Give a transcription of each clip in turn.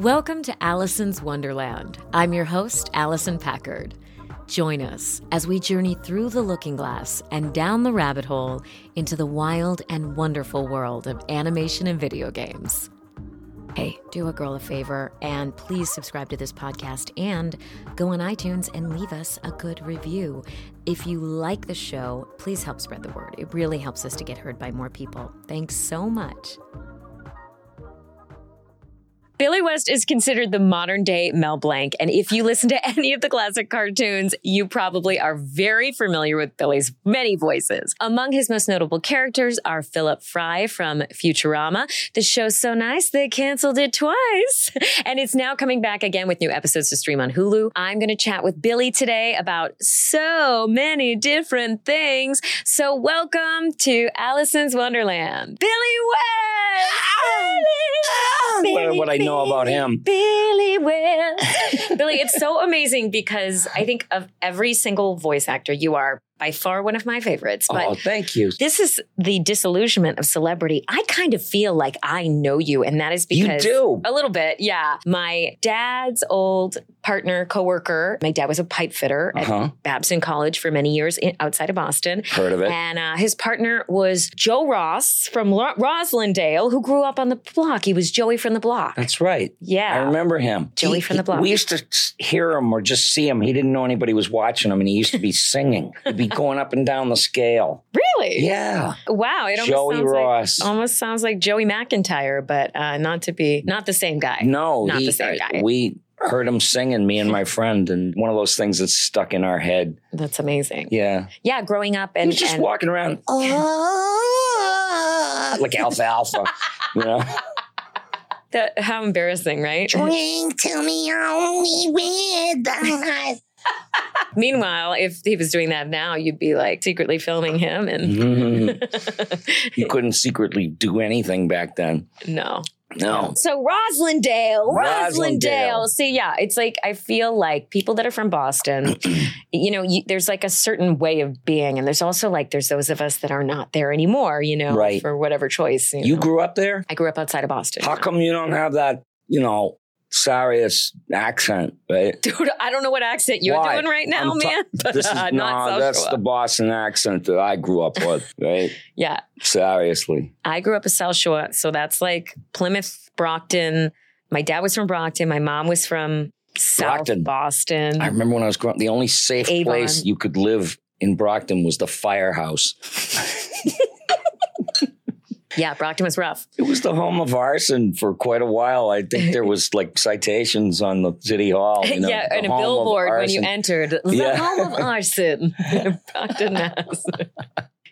Welcome to Allison's Wonderland. I'm your host, Allison Packard. Join us as we journey through the looking glass and down the rabbit hole into the wild and wonderful world of animation and video games. Hey, do a girl a favor and please subscribe to this podcast and go on iTunes and leave us a good review. If you like the show, please help spread the word. It really helps us to get heard by more people. Thanks so much. Billy West is considered the modern day Mel Blanc. And if you listen to any of the classic cartoons, you probably are very familiar with Billy's many voices. Among his most notable characters are Philip Fry from Futurama. The show's so nice, they canceled it twice. And it's now coming back again with new episodes to stream on Hulu. I'm going to chat with Billy today about so many different things. So welcome to Allison's Wonderland. Billy West! Billy! What- what I know about him. Billy West. Billy, it's so amazing because I think of every single voice actor, you are by far one of my favorites. But oh, thank you. this is the disillusionment of celebrity. I kind of feel like I know you, and that is because You do. a little bit, yeah. My dad's old partner, coworker. My dad was a pipe fitter Uh-huh. at Babson College for many years in, outside of Boston. Heard of it? And uh, his partner was Joe Ross from Lo- Roslindale, who grew up on the block. He was Joey from the block. That's right. yeah. I remember him. Joey He- from the he- block. We used to hear him or just see him. He didn't know anybody was watching him, and he used to be singing. He'd be going up and down the scale. Really? Yeah. Wow. It almost Joey sounds Ross. Like, almost sounds like Joey McIntyre, but uh, not to be not the same guy. No, Not he- the same guy. We heard him singing, me and my friend, and one of those things that's stuck in our head. That's amazing. Yeah. Yeah, growing up and, just and walking around like alfalfa. you know? the, how embarrassing, right? Drink to me only with the Meanwhile, if he was doing that now, you'd be like secretly filming him and Mhm. You couldn't secretly do anything back then. no. No. So Roslindale, Roslindale. Roslindale. See, yeah, it's like I feel like people that are from Boston, you know, you, there's like a certain way of being, and there's also like there's those of us that are not there anymore, you know, Right. for whatever choice. You, You know. grew up there? I grew up outside of Boston. How come you don't have that, you know, Sarius accent, right? Dude, I don't know what accent you're Why? doing right now, man. But This is uh, not that's South the Boston accent that I grew up with, right? Yeah, Seriously. I grew up in South Shore, so that's like Plymouth, Brockton. My dad was from Brockton. My mom was from South Brockton. Boston. I remember when I was growing up, the only safe Avon. place you could live in Brockton was the firehouse. yeah, Brockton was rough. It was the home of arson for quite a while. I think there was like citations on the city hall. You know, yeah, and a billboard when you entered the Yeah. home of arson, Brockton, Mass.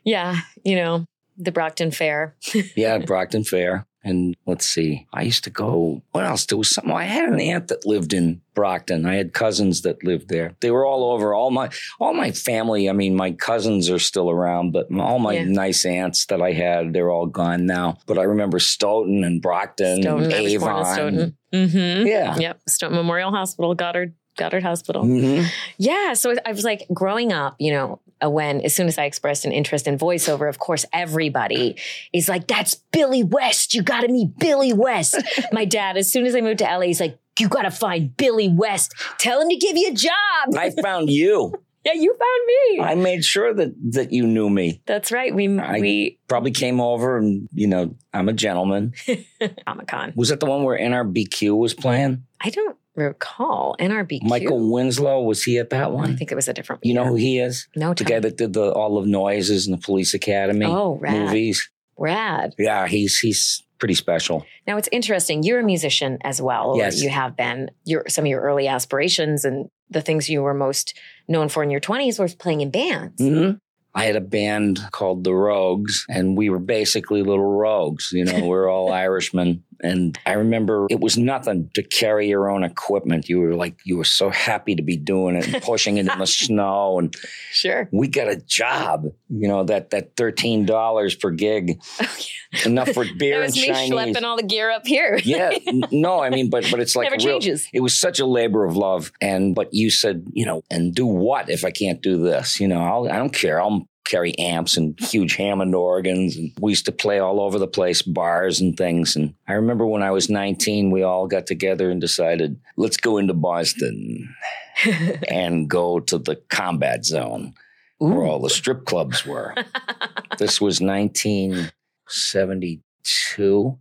yeah, you know the Brockton Fair. Yeah, Brockton Fair. And let's see, I used to go, what else? There was something, I had an aunt that lived in Brockton. I had cousins that lived there. They were all over. All my, all my family, I mean, my cousins are still around, but all my Yeah. nice aunts that I had, they're all gone now. But I remember Stoughton and Brockton Stoughton, and I was born in Avon. Stoughton. Mm-hmm. Yeah. Yep, Stoughton Memorial Hospital, Goddard, Goddard Hospital. Mhm. Yeah. So I was like growing up, you know, Uh, when as soon as I expressed an interest in voiceover, of course, everybody is like, that's Billy West. You got to meet Billy West. My dad, as soon as I moved to LA, he's like, you got to find Billy West. Tell him to give you a job. I found you. yeah, you found me. I made sure that, that you knew me. that's right. We, I- we, Probably came over and, you know, I'm a gentleman. Comic Con. Was that the one where NRBQ was playing? I don't recall NRBQ. Michael Winslow, was he at that one? I think it was a different one. You know who he is? No, The guy that did the All of Noises and the Police Academy Oh, rad. movies. Rad. Yeah, he's he's pretty special. Now it's interesting. You're a musician as well. Yes. You have been. Your some of your early aspirations and the things you were most known for in your 20s was playing in bands. hmm I had a band called the Rogues, and we were basically little rogues. You know, we we're all Irishmen. And I remember it was nothing to carry your own equipment. You were like, you were so happy to be doing it and pushing it in the snow. And Sure. we got a job, you know, that, that $13 per gig, enough for beer That and was me Chinese. schlepping all the gear up here. yeah, no, I mean, but but it's like Never real, changes. It was such a labor of love, and but you said, you know, and do what if I can't do this? You know, I'll, I don't care. I'll carry amps and huge Hammond organs. And we used to play all over the place, bars and things. And I remember when I was 19, we all got together and decided, let's go into Boston and go to the combat zone where all the strip clubs were. this was 1972.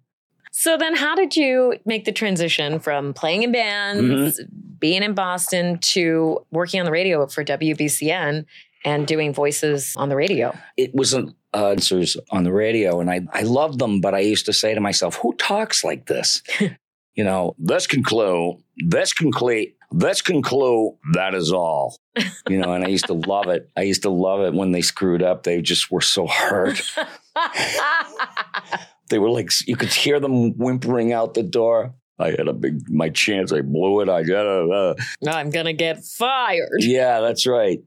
So then, how did you make the transition from playing in bands, mm-hmm. being in Boston, to working on the radio for WBCN and doing voices on the radio? It wasn't uh, answers on the radio, and I, I loved them, but I used to say to myself, who talks like this? you know, this conclude, this conclude, this conclude, that is all. You know, and I used to love it. I used to love it when they screwed up. They just were so hurt. they were like, you could hear them whimpering out the door. I had a big, my chance. I blew it. I got a, uh, I'm gonna get fired. yeah, that's right.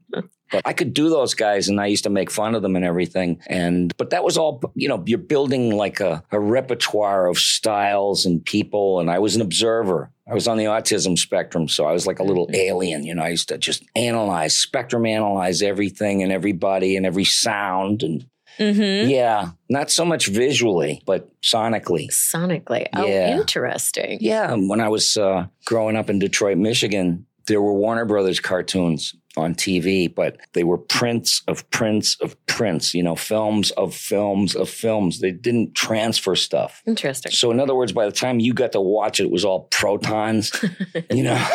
But I could do those guys and I used to make fun of them and everything. And, but that was all, you know, you're building like a, a repertoire of styles and people. And I was an observer. I was on the autism spectrum. So I was like a little alien, you know, I used to just analyze, spectrum analyze everything and everybody and every sound. And Mm-hmm. yeah, not so much visually, but sonically. Sonically. Oh, Yeah. interesting. Yeah, when I was uh, growing up in Detroit, Michigan, there were Warner Brothers cartoons on TV, but they were prints of prints of prints, you know, films of films of films. They didn't transfer stuff. Interesting. So, in other words, by the time you got to watch it, it was all protons, you know?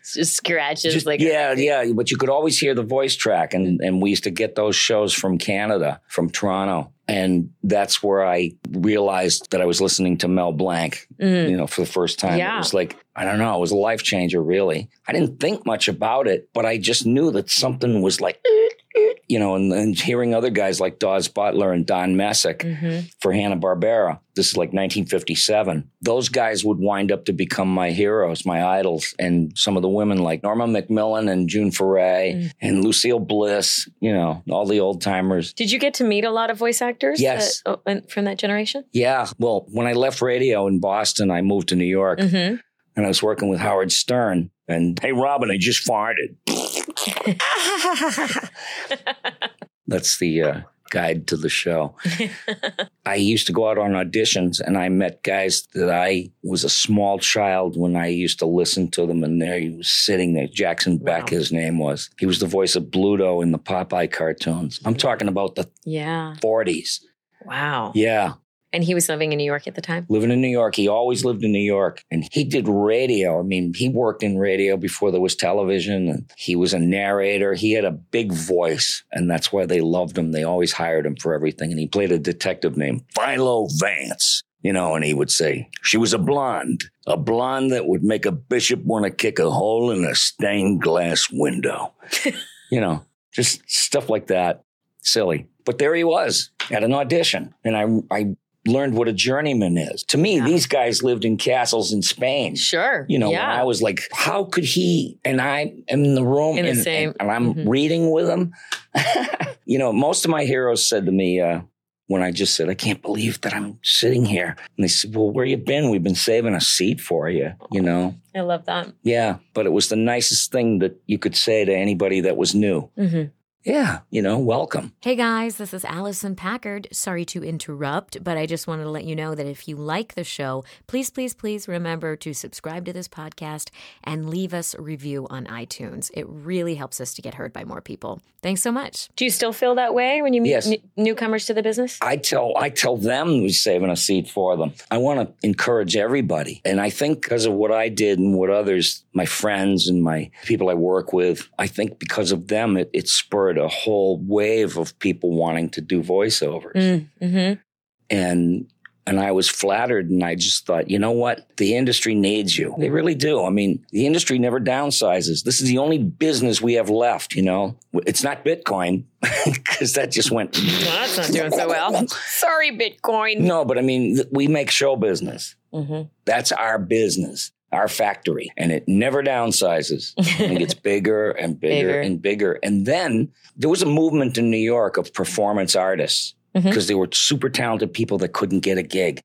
It's just scratches. Just- like yeah, yeah. But you could always hear the voice track. And, mm. and we used to get those shows from Canada, from Toronto. And that's where I realized that I was listening to Mel Blanc, Mm. you know, for the first time. Yeah. It was like, I don't know, it was a life changer, really. I didn't think much about it, but I just knew that something was like, you know, and, and hearing other guys like Daws Butler and Don Messick Mhm. for Hanna-Barbera. This is like 1957. Those guys would wind up to become my heroes, my idols. And some of the women like Norma MacMillan and June Foray Mm. and Lucille Bliss, you know, all the old timers. Did you get to meet a lot of voice actors? Yes. that- oh, from that generation? Yeah. Well, when I left radio in Boston, I moved to New York Mm-hmm. And I was working with Howard Stern. And hey, Robin, I just farted. That's the uh, guide to the show. I used to go out on auditions and I met guys that I was a small child when I used to listen to them. And there he was sitting there. Jackson Beck, Wow. his name was. He was the voice of Bluto in the Popeye cartoons. I'm talking about the yeah. 40s. Wow. Yeah. And he was living in New York at the time? Living in New York. He always lived in New York and he did radio. I mean, he worked in radio before there was television and he was a narrator. He had a big voice and that's why they loved him. They always hired him for everything. And he played a detective named Philo Vance, you know, and he would say, she was a blonde, a blonde that would make a bishop want to kick a hole in a stained glass window. you know, just stuff like that. Silly. But there he was at an audition. And I, I learned what a journeyman is. To me, Yeah. these guys lived in castles in Spain. Sure. You know, when yeah. I was like, how could he? And I am in the room In the and, same- and, and I'm Mhm. reading with him. you know, most of my heroes said to me, uh, when I just said, I can't believe that I'm sitting here. And they said, Well, where you been? We've been saving a seat for you, you know? I love that. Yeah. But it was the nicest thing that you could say to anybody that was new. hmm Yeah, you know, welcome. Hey guys, this is Allison Packard. Sorry to interrupt, but I just wanted to let you know that if you like the show, please, please, please remember to subscribe to this podcast and leave us a review on iTunes. It really helps us to get heard by more people. Thanks so much. Do you still feel that way when you meet Yes. n- newcomers to the business? I tell I tell them we're saving a seat for them. I want to encourage everybody, and I think because of what I did and what others, my friends and my people I work with, I think because of them, it, it spurred a whole wave of people wanting to do voiceovers, Mm-hmm. and and I was flattered, and I just thought, you know what, the industry needs you. They really do. I mean, the industry never downsizes. This is the only business we have left. You know, it's not Bitcoin because that just went. that's not doing so well. Sorry, Bitcoin. No, but I mean, th- we make show business. Mm-hmm. That's our business, our factory, and it never downsizes. and it gets bigger and bigger, Bigger. and bigger. And then there was a movement in New York of performance artists because they were super talented people that couldn't get a gig.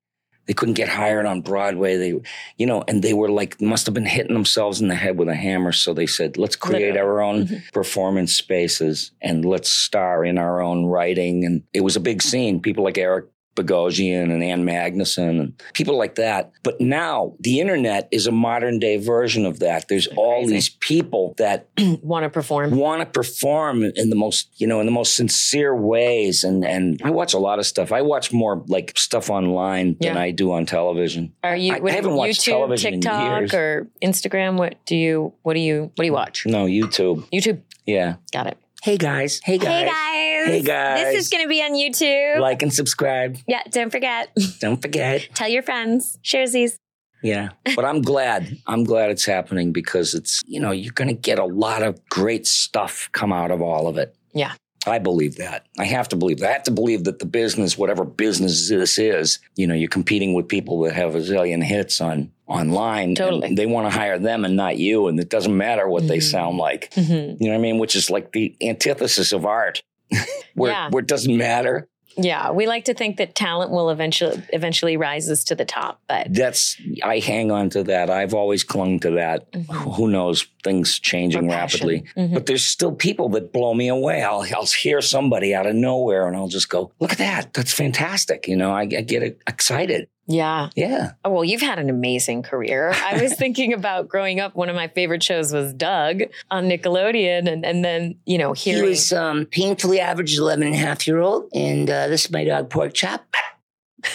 They couldn't get hired on Broadway. They, you know, and they were like, must have been hitting themselves in the head with a hammer. So they said, let's create Literally. our own Mhm. performance spaces and let's star in our own writing. And it was a big scene. People like Eric Bogosian and Ann Magnuson and people like that. But now the internet is a modern day version of that. There's all Crazy. these people that Want to perform? want to perform in the most, you know, in the most sincere ways. And and I watch a lot of stuff. I watch more like stuff online than I do on television. Are you? I- I haven't watched YouTube, television in TikTok, years. or Instagram? What do you? What do you? What do you watch? No, YouTube. YouTube. Yeah. Got it. Hey guys. Hey guys. Hey guys. Hey, guys. This is going to be on YouTube. Like and subscribe. yeah. Don't forget. Don't forget. Tell your friends. Share these. Yeah. But I'm glad. I'm glad it's happening because it's, you know, you're going to get a lot of great stuff come out of all of it. Yeah. I believe that. I have to believe that. I have to believe that the business, whatever business this is, you know, you're competing with people that have a zillion hits on online. and Totally. They want to hire them and not you. And it doesn't matter what they Mhm. sound like. Mhm. You know what I mean? Which is like the antithesis of art. where, Yeah. where it doesn't matter. Yeah, we like to think that talent will eventually eventually rises to the top, but That's I hang on to that. I've always clung to that. Mhm. Who knows? Things changing rapidly. Mhm. But there's still people that blow me away. I'll, I'll hear somebody out of nowhere and I'll just go, look at that. That's fantastic. You know, I, I get excited. Yeah. Yeah. Oh, well, you've had an amazing career. I was thinking about growing up. One of my favorite shows was Doug on Nickelodeon, and and then you know He hearing. was um, painfully average 11 and a half year old. And uh, this is my dog, Pork Chop.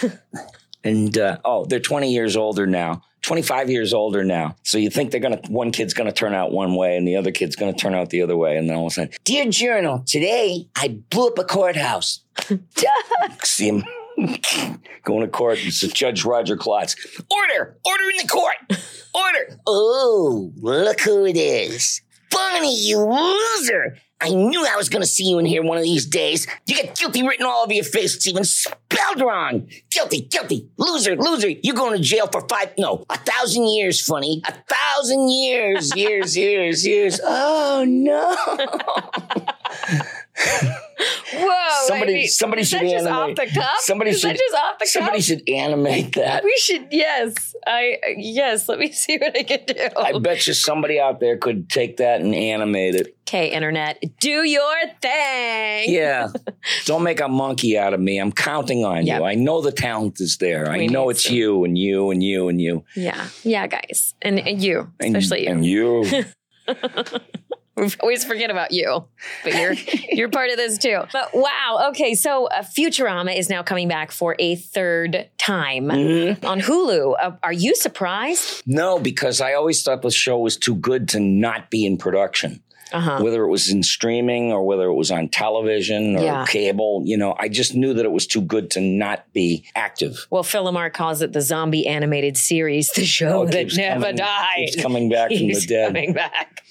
And, uh, oh, they're 20 years older now. 25 years older now. So you think they're going to, one kid's going to turn out one way and the other kid's going to turn out the other way. And then all of a sudden, Dear Journal, today I blew up a courthouse. see him going to court. It's Judge Roger Klotz. Order! Order in the court! Order! Oh, look who it is. Bonnie, you loser. I knew I was going to see you in here one of these days. You got guilty written all over your face. It's even spelled wrong. Guilty, guilty. Loser, loser. You're going to jail for five, no, a thousand years, funny. A thousand years, years, years, years. Oh, no. Whoa! Somebody- I mean, somebody is should that just animate- off the cuff? somebody is that should- just off the Somebody cuff? should animate that. we should. Yes, I yes. Let me see what I can do. I bet you somebody out there could take that and animate it. Okay, internet, do your thing. Yeah. Don't make a monkey out of me. I'm counting on Yep. you. I know the talent is there. I know it's some. you and you and you and you. yeah, yeah, guys, and, and you, And, especially you. And you. We always forget about you, but you're you're part of this too. But wow, okay, so uh, Futurama is now coming back for a third time Mhm. on Hulu. Uh, are you surprised? No, because I always thought the show was too good to not be in production. Uh huh. Whether it was in streaming or whether it was on television or Yeah. cable, you know, I just knew that it was too good to not be active. Well, Phil LaMarr calls it the zombie animated series, the show Oh, that never coming- dies. Keeps coming back from the dead. coming back.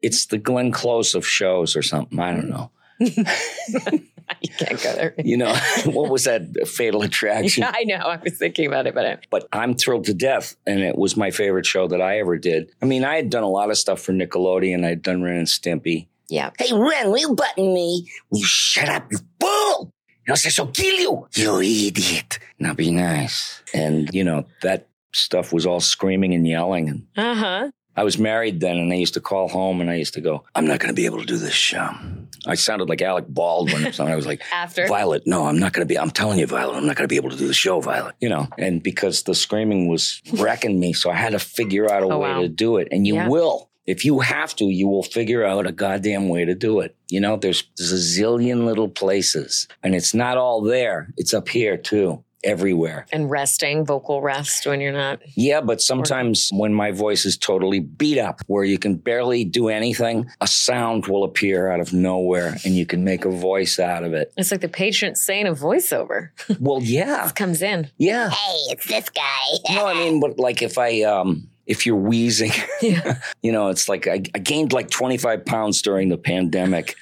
It's the Glenn Close of shows or something. I don't know. You can't go there. You know, what was that Fatal Attraction? Yeah, I know. I was thinking about it, but I, but I'm thrilled to death. And it was my favorite show that I ever did. I mean, I had done a lot of stuff for Nickelodeon. I'd done Ren and Stimpy. yeah. hey, Ren, will you button me? Will you shut up, you fool? Else I shall kill you, you idiot. Now be nice. And, you know, that stuff was all screaming and yelling. And Uh huh. I was married then, and I used to call home and I used to go, I'm not going to be able to do this show. I sounded like Alec Baldwin or something. I was like, After. Violet, no, I'm not going to be. I'm telling you, Violet, I'm not going to be able to do the show, Violet. You know, and because the screaming was wrecking me, so I had to figure out a Oh, way wow. to do it. And you Yeah. will. If you have to, you will figure out a goddamn way to do it. You know, there's, there's a zillion little places, and it's not all there. It's up here too, everywhere. And resting, vocal rest when you're not. Yeah, but sometimes when my voice is totally beat up, where you can barely do anything, a sound will appear out of nowhere and you can make a voice out of it. It's like the patient saying a voiceover Well, yeah, comes in. yeah. Hey, it's this guy. No, I mean, but like if I, um, if you're wheezing, Yeah. you know, it's like I, I gained like 25 pounds during the pandemic.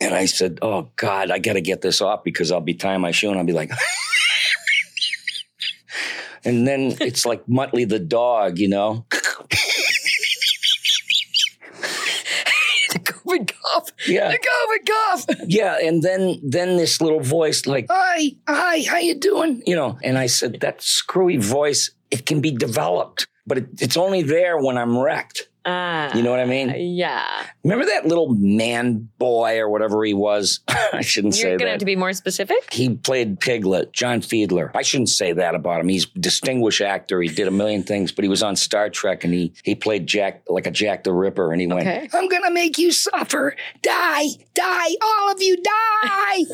and I said, oh God, I got to get this off because I'll be tying my shoe and I'll be like, and then it's like Muttley the dog, you know? the COVID cough. Yeah. The COVID cough. Yeah, and then then this little voice like, "Hi, hi, how you doing?" You know, and I said that screwy voice, it can be developed, but it, it's only there when I'm wrecked. Ah. You know what I mean? Yeah. Remember that little man boy or whatever he was? I shouldn't You're say going to have to be more specific? he played Piglet, John Fiedler. I shouldn't say that about him. He's a distinguished actor. He did a million things, but he was on Star Trek and he he played Jack like a Jack the Ripper, and he went, I'm gonna make you suffer. Die, die, all of you die.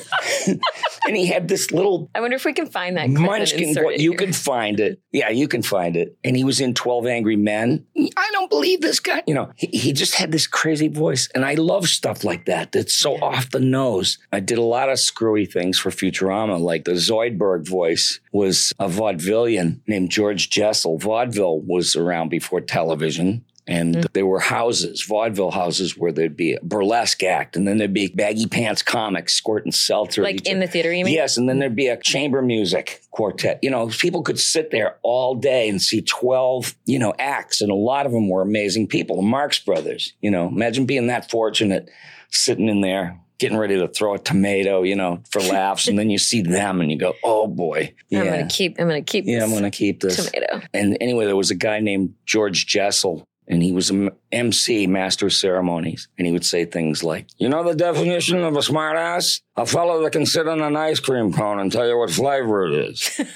and he had this little I wonder if we can find that. munchkin it You can find it. Yeah, you can find it. And he was in Twelve Angry Men. I don't believe this guy. You know, he, he just had this crazy voice, and I love stuff like that. That's so off the nose. I did a lot of screwy things for Futurama, like the Zoidberg voice was a vaudevillian named George Jessel. Vaudeville was around before television. And Mm. there were houses, vaudeville houses, where there'd be a burlesque act, and then there'd be baggy pants comics squirting seltzer. Like in other. the theater, you mean? Yes, and then there'd be a chamber music quartet. You know, people could sit there all day and see 12, you know, acts, and a lot of them were amazing people. The Marx Brothers, you know, imagine being that fortunate sitting in there. Getting ready to throw a tomato, you know, for laughs, and then you see them, and you go, "Oh boy, yeah, I'm going to keep, I'm going to keep yeah, I'm going to keep this." tomato. And anyway, there was a guy named George Jessel, and he was a MC, master of ceremonies, and he would say things like, "You know the definition of a smart ass? A fellow that can sit on an ice cream cone and tell you what flavor it is."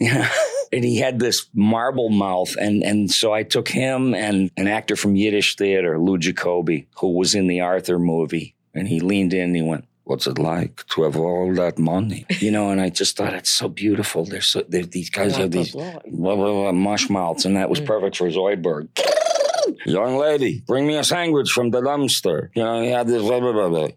Yeah. And he had this marble mouth. And, and so I took him and an actor from Yiddish theater, Lou Jacobi, who was in the Arthur movie. And he leaned in and he went, What's it like to have all that money? You know, and I just thought it's so beautiful. They're so, they're, these guys have these blah, blah, blah, mush mouths, and that was perfect for Zoidberg. Young lady, bring me a sandwich from the dumpster. You know, he had this, blah, blah, blah, blah.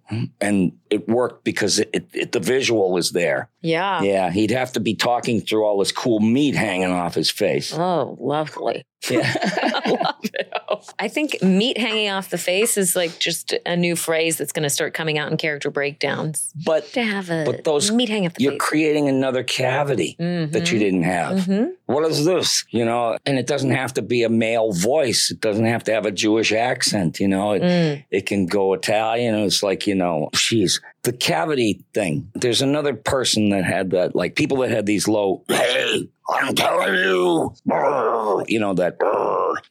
and it worked because it, it, it, the visual was there. Yeah. Yeah, he'd have to be talking through all this cool meat hanging off his face. Oh, lovely. Yeah. I love it. I think meat hanging off the face is like just a new phrase that's going to start coming out in character breakdowns. but To have a But those- meat hanging off the you're face. creating another cavity that you didn't have. Mhm. What is this? You know, and it doesn't have to be a male voice. It doesn't have to have a Jewish accent. You know, it, Mm. it can go Italian. It's like, you know, she's the cavity thing. There's another person that had that, like people that had these low, hey, I'm telling you, brr," you know, that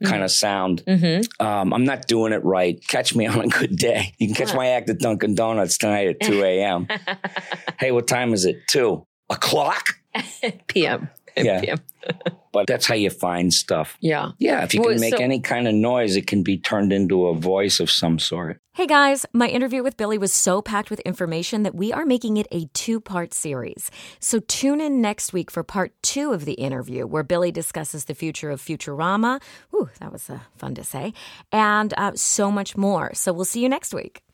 kind of sound. Mhm. Um, I'm not doing it right. Catch me on a good day. You can catch my act at Dunkin' Donuts tonight at 2 a.m. hey, what time is it? 2 o'clock? PM. Yeah. PM. But that's how you find stuff. Yeah. Yeah, if you Well, can make so- any kind of noise, it can be turned into a voice of some sort. Hey guys, my interview with Billy was so packed with information that we are making it a two part series. So tune in next week for part two of the interview, where Billy discusses the future of Futurama. Ooh, that was uh, fun to say. And uh, so much more. So we'll see you next week.